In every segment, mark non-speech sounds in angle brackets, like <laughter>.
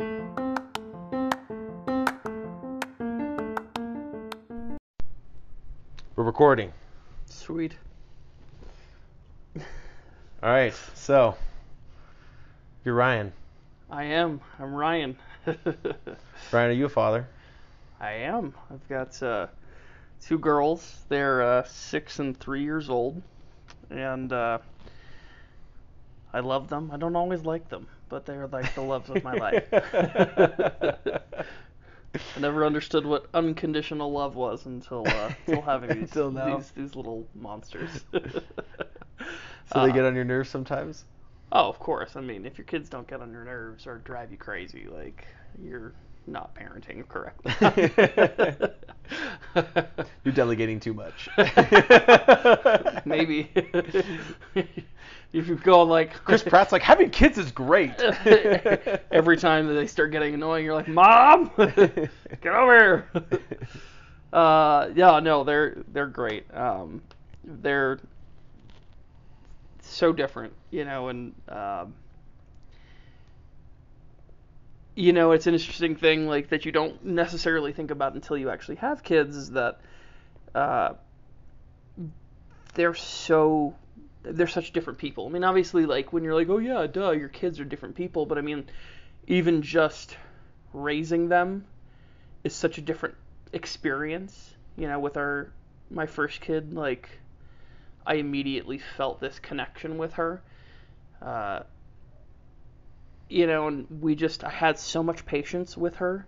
We're recording. Sweet. All right. So, you're Ryan. I am. I'm Ryan. <laughs> Ryan, are you a father? I am. I've got uh, two girls. They're uh, six and three years old, and uh, I love them. I don't always like them, but they're like the loves of my <laughs> life. I never understood what unconditional love was until uh, until having <laughs> these, Until now. these these little monsters. <laughs> So they Uh, get on your nerves sometimes. Oh, of course. I mean, if your kids don't get on your nerves or drive you crazy, like you're not parenting correctly. <laughs> You're delegating too much. <laughs> Maybe if you go like Chris Pratt's like having kids is great. <laughs> every time that they start getting annoying, you're like, "Mom, get over here." Uh, yeah, no, they're they're great. Um, they're so different, you know, and um, you know, it's an interesting thing like that you don't necessarily think about until you actually have kids. Is that uh, they're so they're such different people. I mean, obviously, like when you're like, oh yeah, duh, your kids are different people, but I mean, even just raising them is such a different experience. You know, with our my first kid, like I immediately felt this connection with her. Uh, you know, and we just I had so much patience with her.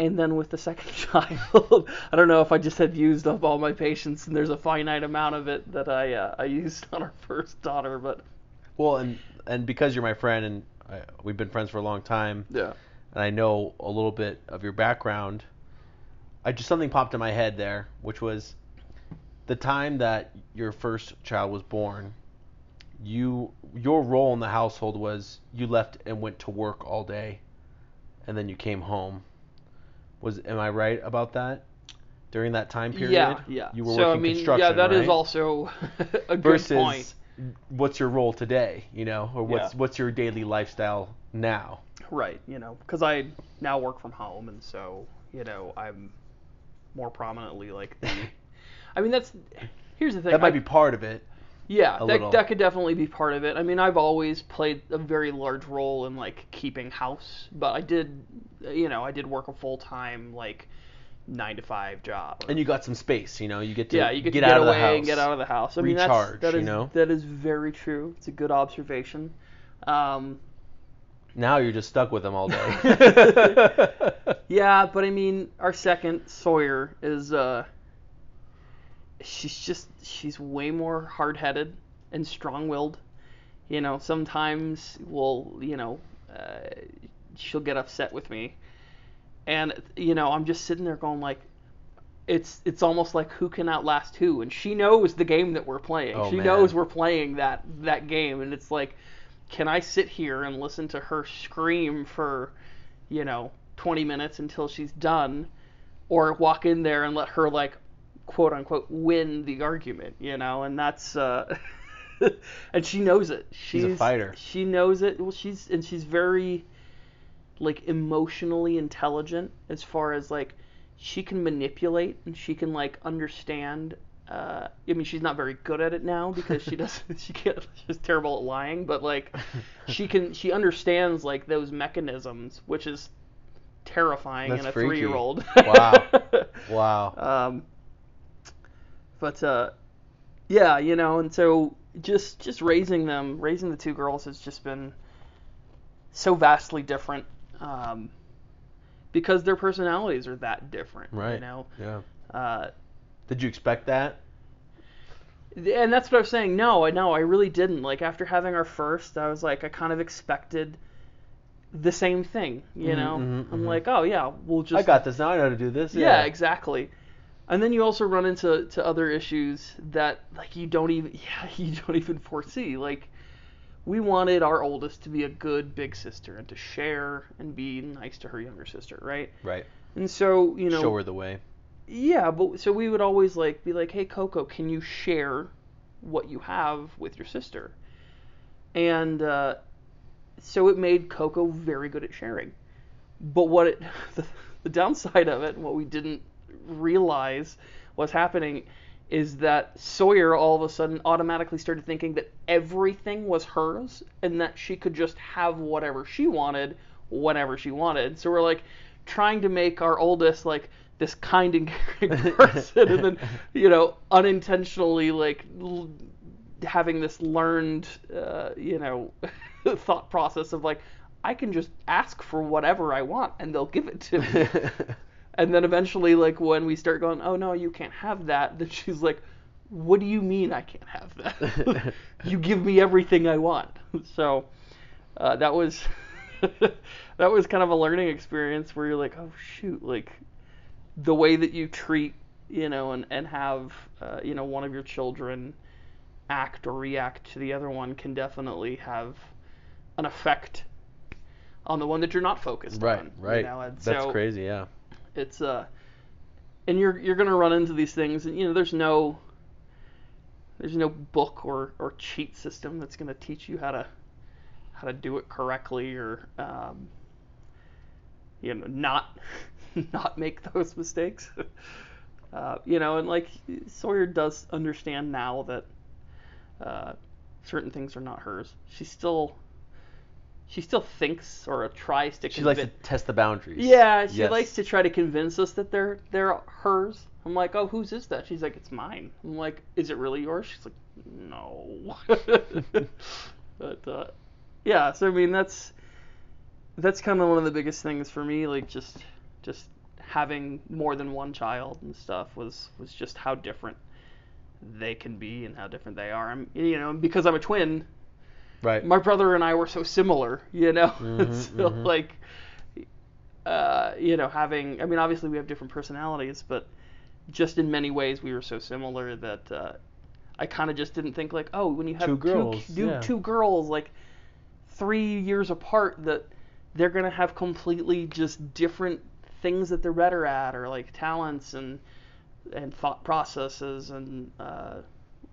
And then with the second <laughs> child, I don't know if I just had used up all my patience, and there's a finite amount of it that I uh, I used <laughs> on our first daughter, but well, and and because you're my friend and I, we've been friends for a long time, yeah, and I know a little bit of your background, I just something popped in my head there, which was the time that your first child was born. You your role in the household was you left and went to work all day, and then you came home. Was am I right about that? During that time period, yeah, yeah. you were so working I mean, construction, yeah, that is right? also <laughs> a good versus point. what's your role today, you know, or what's Yeah. what's your daily lifestyle now? Right, you know, because I now work from home, and so you know I'm more prominently like the. <laughs> I mean, that's here's the thing. That might I- be part of it. Yeah, that, little. that could definitely be part of it. I mean, I've always played a very large role in like keeping house, but I did, you know, I did work a full time like nine to five job. And you got some space, you know. You get to yeah, you get, get get out of the house. and get out of the house. I mean, Recharge, that's, you know? that is very true. It's a good observation. Um, Now you're just stuck with them all day. <laughs> <laughs> yeah, but I mean, our second Sawyer is uh, she's just she's way more hard-headed and strong-willed. You know, sometimes we'll, you know, uh, she'll get upset with me, and you know, I'm just sitting there going like, it's it's almost like who can outlast who, and she knows the game that we're playing. Oh, she man. knows we're playing that that game, and it's like, can I sit here and listen to her scream for, you know, 20 minutes until she's done, or walk in there and let her like, quote unquote, win the argument, you know? And that's uh, <laughs> and she knows it. She's a fighter. She knows it. Well, she's and she's very like emotionally intelligent as far as like she can manipulate and she can like understand uh, I mean, she's not very good at it now because she doesn't. <laughs> She can't. She's terrible at lying, but like, <laughs> she can. She understands like those mechanisms, which is terrifying That's in a freaky. three-year-old. Wow. Wow. Um, but uh, yeah, you know, and so just just raising them, raising the two girls has just been so vastly different. Um, because their personalities are that different, Right. You know, Yeah. uh, Did you expect that? and that's what I was saying. No, I no, I really didn't. Like after having our first, I was like, I kind of expected the same thing. You Mhm, know, mhm, I'm mhm. like, oh yeah, we'll just I got this. Now I know how to do this. yeah, exactly. And then you also run into to other issues that like you don't even <laughs> yeah, you don't even foresee. Like we wanted our oldest to be a good big sister and to share and be nice to her younger sister, right? Right. And so, you know, Show her the way. yeah, but so we would always like be like, "Hey Coco, can you share what you have with your sister?" And uh, so it made Coco very good at sharing. but what it <laughs> the, the downside of it, and what we didn't realize what's happening, is that Sawyer all of a sudden automatically started thinking that everything was hers and that she could just have whatever she wanted whenever she wanted. So we're like trying to make our oldest like this kind and caring <laughs> person, and then you know unintentionally like l- having this learned uh, you know <laughs> thought process of like I can just ask for whatever I want and they'll give it to me. <laughs> and then eventually like when we start going, "Oh no, you can't have that." Then she's like, "What do you mean I can't have that? <laughs> you give me everything I want." So uh, that was <laughs> that was kind of a learning experience where you're like, "Oh shoot, like the way that you treat, you know, and and have uh, you know one of your children act or react to the other one can definitely have an effect on the one that you're not focused right, on. right. You know? That's so crazy. Yeah. It's uh, and you're you're gonna run into these things, and you know, there's no there's no book or or cheat system that's gonna teach you how to how to do it correctly or um, you know not <laughs> not make those mistakes. <laughs> uh, you know, and like Sawyer does understand now that uh, certain things are not hers. She still she still thinks or tries to. She likes to test the boundaries. Yeah, she Yes. likes to try to convince us that they're they're hers. I'm like, oh, whose is that? She's like, it's mine. I'm like, is it really yours? She's like, no. <laughs> but uh, yeah, so I mean, that's that's kind of one of the biggest things for me. Like just just having more than one child and stuff was was just how different they can be and how different they are. I'm you know because I'm a twin Right. my brother and I were so similar, you know. <laughs> Mhm, so mhm. like, uh, you know, having I mean, obviously we have different personalities, but just in many ways we were so similar that uh, I kind of just didn't think like, oh, when you have Two girls, two, yeah. two girls like three years apart, that they're gonna have completely just different things that they're better at, or like talents and and thought processes and uh,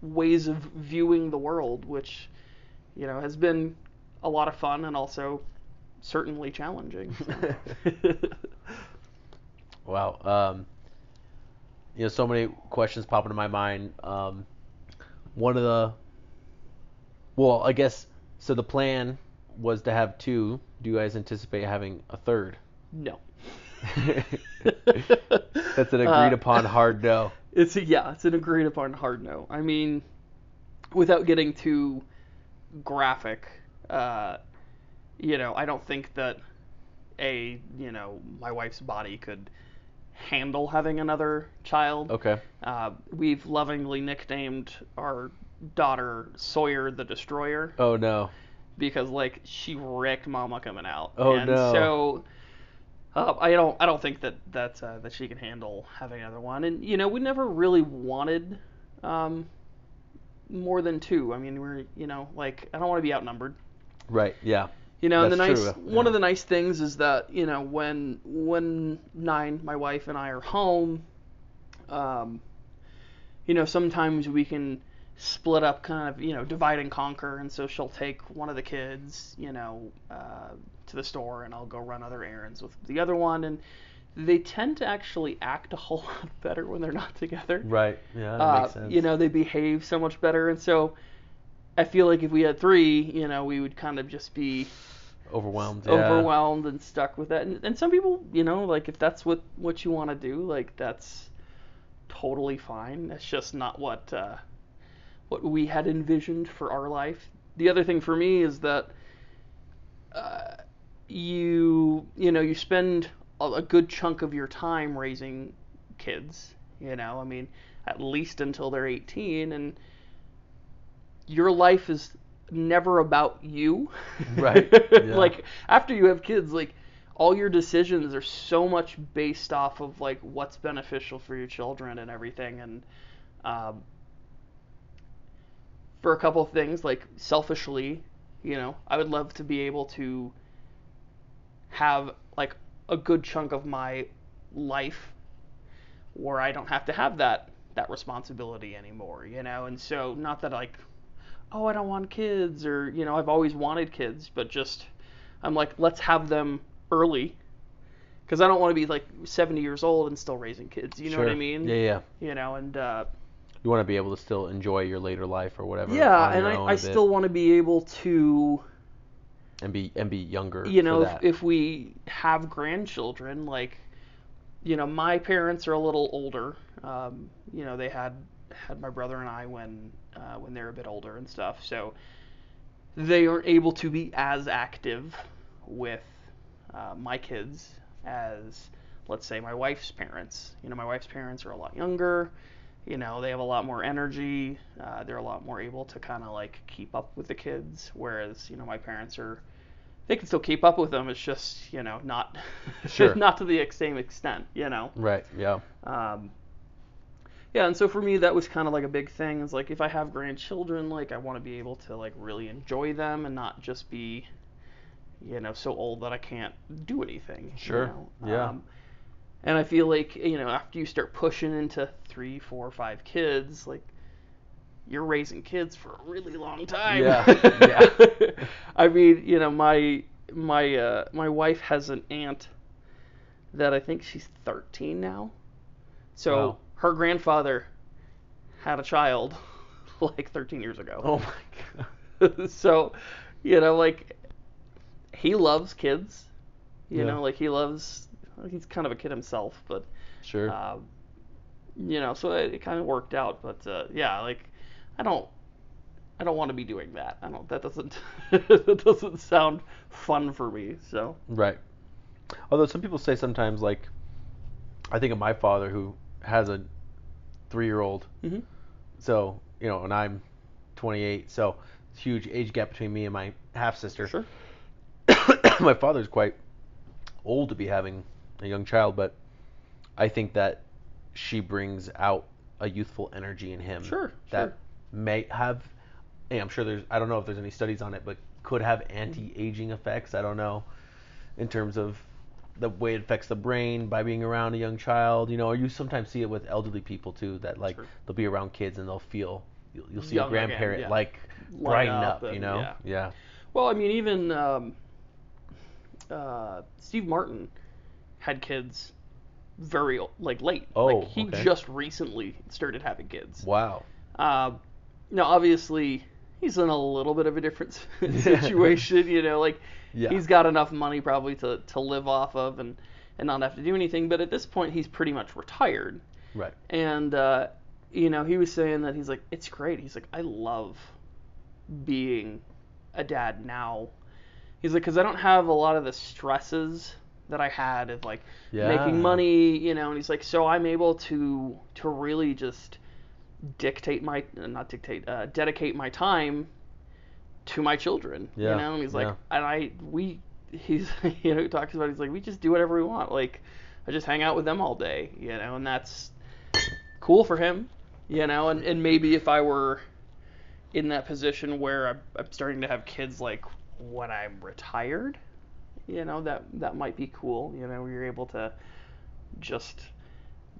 ways of viewing the world, which you know has been a lot of fun and also certainly challenging. so. <laughs> Wow. Um, you know, so many questions pop into my mind. Um, one of the, well, I guess so. The plan was to have two. Do you guys anticipate having a third? no. <laughs> That's an agreed Uh, upon hard no. <laughs> It's a, yeah, it's an agreed upon hard no. I mean, without getting too graphic, uh, you know, I don't think that a you know my wife's body could handle having another child. Okay. Uh, we've lovingly nicknamed our daughter Sawyer the Destroyer Oh no. because like she wrecked Mama coming out. Oh, and no. So uh, I don't I don't think that that uh, that she can handle having another one. And you know we never really wanted um, more than two. I mean we're you know like I don't want to be outnumbered. Right. Yeah. You know, and the nice true, one yeah. of the nice things is that you know when when nine, my wife and I are home, um, you know sometimes we can split up, kind of you know divide and conquer, and so she'll take one of the kids, you know, uh, to the store, and I'll go run other errands with the other one, and they tend to actually act a <laughs> whole lot better when they're not together. Right. Yeah. That Uh, makes sense. You know, they behave so much better, and so I feel like if we had three, you know, we would kind of just be overwhelmed. Yeah. overwhelmed and stuck with that. And, and some people, you know, like if that's what what you want to do, like that's totally fine. That's just not what uh, what we had envisioned for our life. The other thing for me is that uh, you you know you spend a, good chunk of your time raising kids. You know, I mean, at least until they're 18, and your life is never about you. <laughs> Right, yeah. like after you have kids, like all your decisions are so much based off of like what's beneficial for your children and everything. And um, for a couple of things, like selfishly, you know, I would love to be able to have like a good chunk of my life where I don't have to have that that responsibility anymore, you know. And so not that like oh, I don't want kids or you know, I've always wanted kids, but just I'm like let's have them early because I don't want to be like 70 years old and still raising kids. You know what I mean? Yeah, yeah. You know, and uh, You want to be able to still enjoy your later life or whatever. yeah, and I, I still want to be able to, and be and be younger. you know, if, if we have grandchildren, like, you know, my parents are a little older. Um, you know, they had had my brother and I when uh, when they're a bit older and stuff, so they aren't able to be as active with uh, my kids as, let's say, my wife's parents. You know, my wife's parents are a lot younger. You know, they have a lot more energy. Uh, they're a lot more able to kind of like keep up with the kids, whereas you know my parents are. They can still keep up with them. It's just you know not <laughs> Sure. not to the same extent. You know. right, yeah, Um, yeah, and so for me, that was kind of like a big thing. Is like if I have grandchildren, like I want to be able to like really enjoy them and not just be, you know, so old that I can't do anything. you Sure, know? yeah. Um, and I feel like you know after you start pushing into three, four, five kids, like you're raising kids for a really long time. Yeah, <laughs> yeah. <laughs> I mean, you know, my my uh, my wife has an aunt that I think she's 13 now. So Wow. her grandfather had a child <laughs> like 13 years ago. Oh my god. so, you know, like he loves kids. You Yeah. know, like he loves. He's kind of a kid himself, but Sure. um, you know, so it, it kind of worked out. But uh, yeah, like I don't, I don't want to be doing that. I don't. That doesn't, <laughs> that doesn't sound fun for me. So Right. Although some people say sometimes, like, I think of my father who has a three-year-old. Mhm. So you know, and I'm 28, so it's a huge age gap between me and my half sister. sure. <coughs> my father's quite old to be having a young child, but I think that she brings out a youthful energy in him Sure, that sure. may have. I'm sure there's. I don't know if there's any studies on it, but could have anti-aging effects. I don't know, in terms of the way it affects the brain by being around a young child. You know, or you sometimes see it with elderly people too. That like Sure. they'll be around kids and they'll feel. You'll, you'll see Young a again, grandparent yeah. like Light brighten up up. you know. yeah. yeah. Well, I mean, even um, uh, Steve Martin had kids very like late. Oh, like he okay. just recently started having kids. Wow. Uh, now, obviously, he's in a little bit of a different <laughs> <laughs> situation. you know, like Yeah. he's got enough money probably to, to live off of and and not have to do anything. But at this point, he's pretty much retired. Right. And uh, you know, he was saying that he's like, it's great. He's like, I love being a dad now. He's like, because I don't have a lot of the stresses that I had of like Yeah. making money, you know. And he's like, so I'm able to to really just dictate my not dictate uh, dedicate my time to my children. Yeah, You know, and he's like, yeah. and I we <laughs> he's you know he talks about he's like we just do whatever we want. Like I just hang out with them all day, you know, and that's cool for him, you know. And and maybe if I were in that position where I'm, I'm starting to have kids like when I'm retired, you know, that that might be cool. You know, you're able to just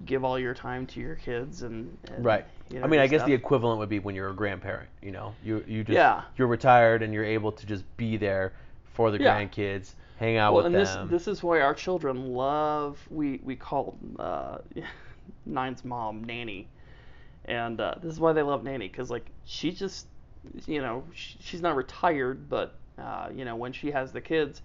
give all your time to your kids and, and Right. you know, I mean, I guess the equivalent would be when you're a grandparent. You know, you you just Yeah. you're retired and you're able to just be there for the Yeah. grandkids, hang out well, with and them. this this is why our children love we we call uh, <laughs> Nine's mom nanny, and uh, this is why they love nanny because like she just you know sh she's not retired but uh, you know when she has the kids.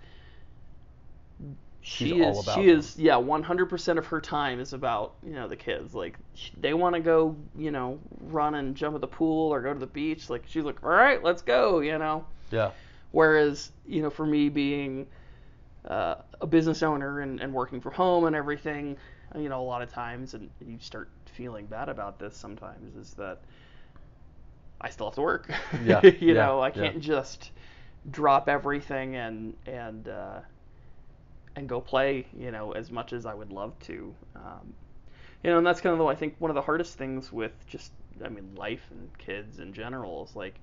She's she all is about she them. is yeah 100% of her time is about you know the kids like sh- they want to go you know run and jump at the pool or go to the beach like she's like all right let's go you know yeah. Whereas, you know, for me being uh, a business owner and, and working from home and everything, you know, a lot of times, and you start feeling bad about this sometimes, is that I still have to work. Yeah, <laughs> you yeah, know, I can't just drop everything and and uh, and go play, you know, as much as I would love to. Um, you know, and that's kind of I think one of the hardest things with just I mean life and kids in general is like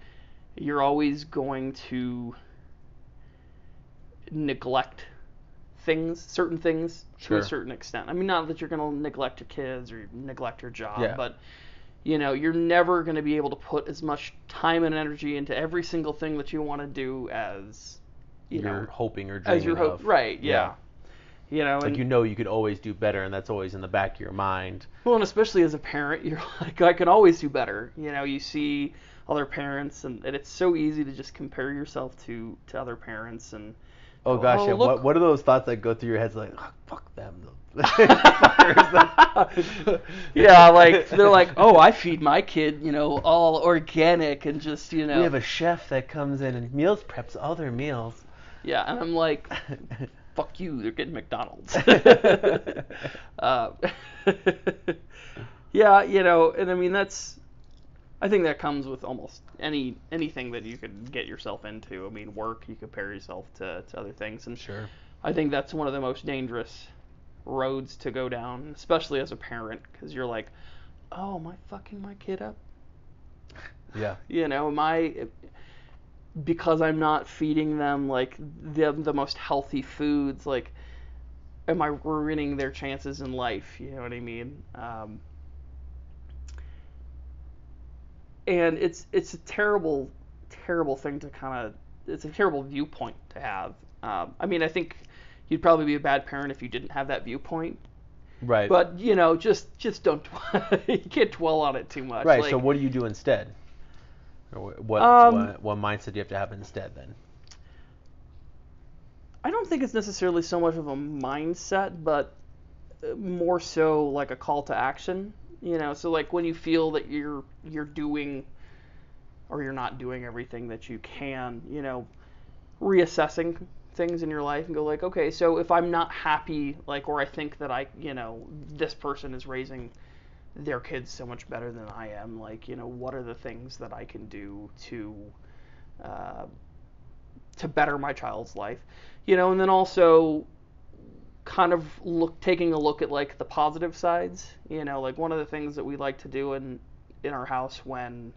you're always going to neglect things, certain things to a certain extent. I mean, not that you're going to neglect your kids or neglect your job, Yeah. but you know, you're never going to be able to put as much time and energy into every single thing that you want to do as you you're know hoping or as dreaming your hope, of. right? Yeah. You know, Like you know you could always do better, and that's always in the back of your mind. Well, and especially as a parent, <laughs> you're like, I can always do better. You know, you see other parents, and, and it's so easy to just compare yourself to to other parents. And Oh gosh, Oh, yeah. look- What what are those thoughts that go through your heads like, oh, fuck them. <laughs> <laughs> Yeah, like they're like, oh, I feed my kid, you know, all organic and just, you know, We have a chef that comes in and meals preps all their meals. Yeah, and I'm like, <laughs> fuck you, they're getting McDonald's. <laughs> uh, <laughs> yeah, you know, and I mean that's, I think that comes with almost any anything that you could get yourself into. I mean, work, you compare yourself to, to other things, and Sure. I think that's one of the most dangerous roads to go down, especially as a parent, because you're like, oh, am I fucking my kid up? Yeah. You know, am I because I'm not feeding them like the the most healthy foods, like am I ruining their chances in life? You know what I mean? Um, and it's it's a terrible terrible thing to kind of it's a terrible viewpoint to have. Um, I mean, I think you'd probably be a bad parent if you didn't have that viewpoint. Right. But you know, just just don't <laughs> you can't dwell on it too much. right. Like, so what do you do instead? What, Um, what what mindset do you have to have instead then? I don't think it's necessarily so much of a mindset, but uh, more so like a call to action. You know, so like when you feel that you're you're doing or you're not doing everything that you can, you know, reassessing things in your life and go like, okay, so if I'm not happy, like, or I think that I, you know, this person is raising their kids so much better than I am, like, you know, what are the things that I can do to uh, to better my child's life, you know, and then also kind of look taking a look at like the positive sides, you know, like one of the things that we like to do in in our house when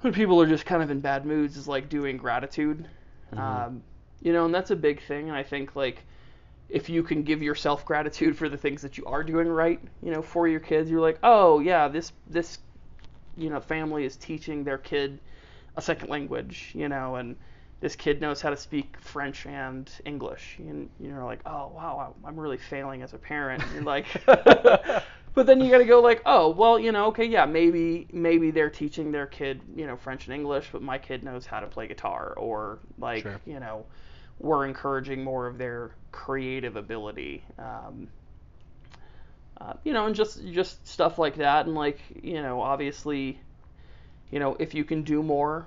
when people are just kind of in bad moods is like doing gratitude, um, you know, and that's a big thing, and I think like if you can give yourself gratitude for the things that you are doing right, you know, for your kids, you're like, oh yeah, this this you know family is teaching their kid a second language, you know, and this kid knows how to speak French and English, and you're like, oh wow, I'm really failing as a parent. And you're like, <laughs> but then you got to go like, oh well, you know, okay, yeah, maybe maybe they're teaching their kid, you know, French and English, but my kid knows how to play guitar, or like, Sure. you know, we're encouraging more of their creative ability. Um, uh, you know, and just just stuff like that, and like you know, obviously, you know, if you can do more,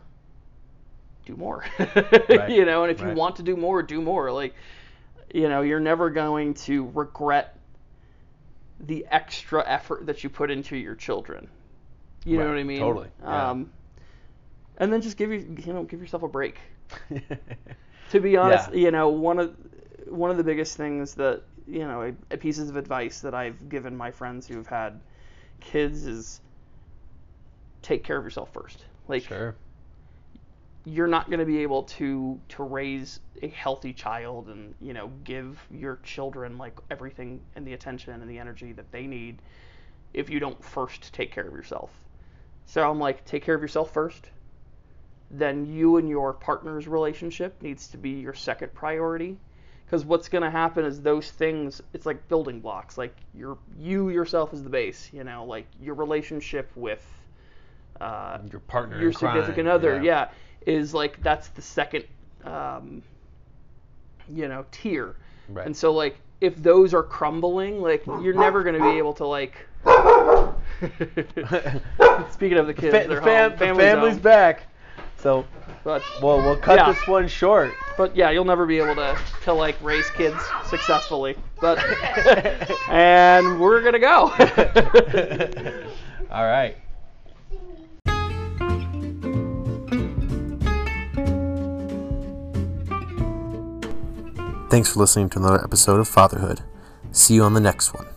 do more. <laughs> you know, and if right. you want to do more, do more. Like, you know, you're never going to regret the extra effort that you put into your children. You know what I mean? totally, yeah. Um, and then just give you you know give yourself a break <laughs> to be honest, Yeah. you know, one of one of the biggest things that you know, pieces of advice that I've given my friends who've had kids is take care of yourself first. Like sure. you're not going to be able to to raise a healthy child and you know give your children like everything and the attention and the energy that they need if you don't first take care of yourself. So I'm like, take care of yourself first. Then you and your partner's relationship needs to be your second priority. Because what's going to happen is those things, it's like building blocks. Like your you yourself is the base. You know, like your relationship with uh, Your partner. your in crime, significant other, yeah. is like that's the second, um, you know, tier. Right. And so like if those are crumbling, like you're never going to be able to like. <laughs> <laughs> Speaking of the kids, Fa- the, fam- the family's family's back. So, But well, we'll cut Yeah. this one short. but yeah, you'll never be able to to like raise kids successfully. But <laughs> and we're gonna go. <laughs> All right. Thanks for listening to another episode of Fatherhood. See you on the next one.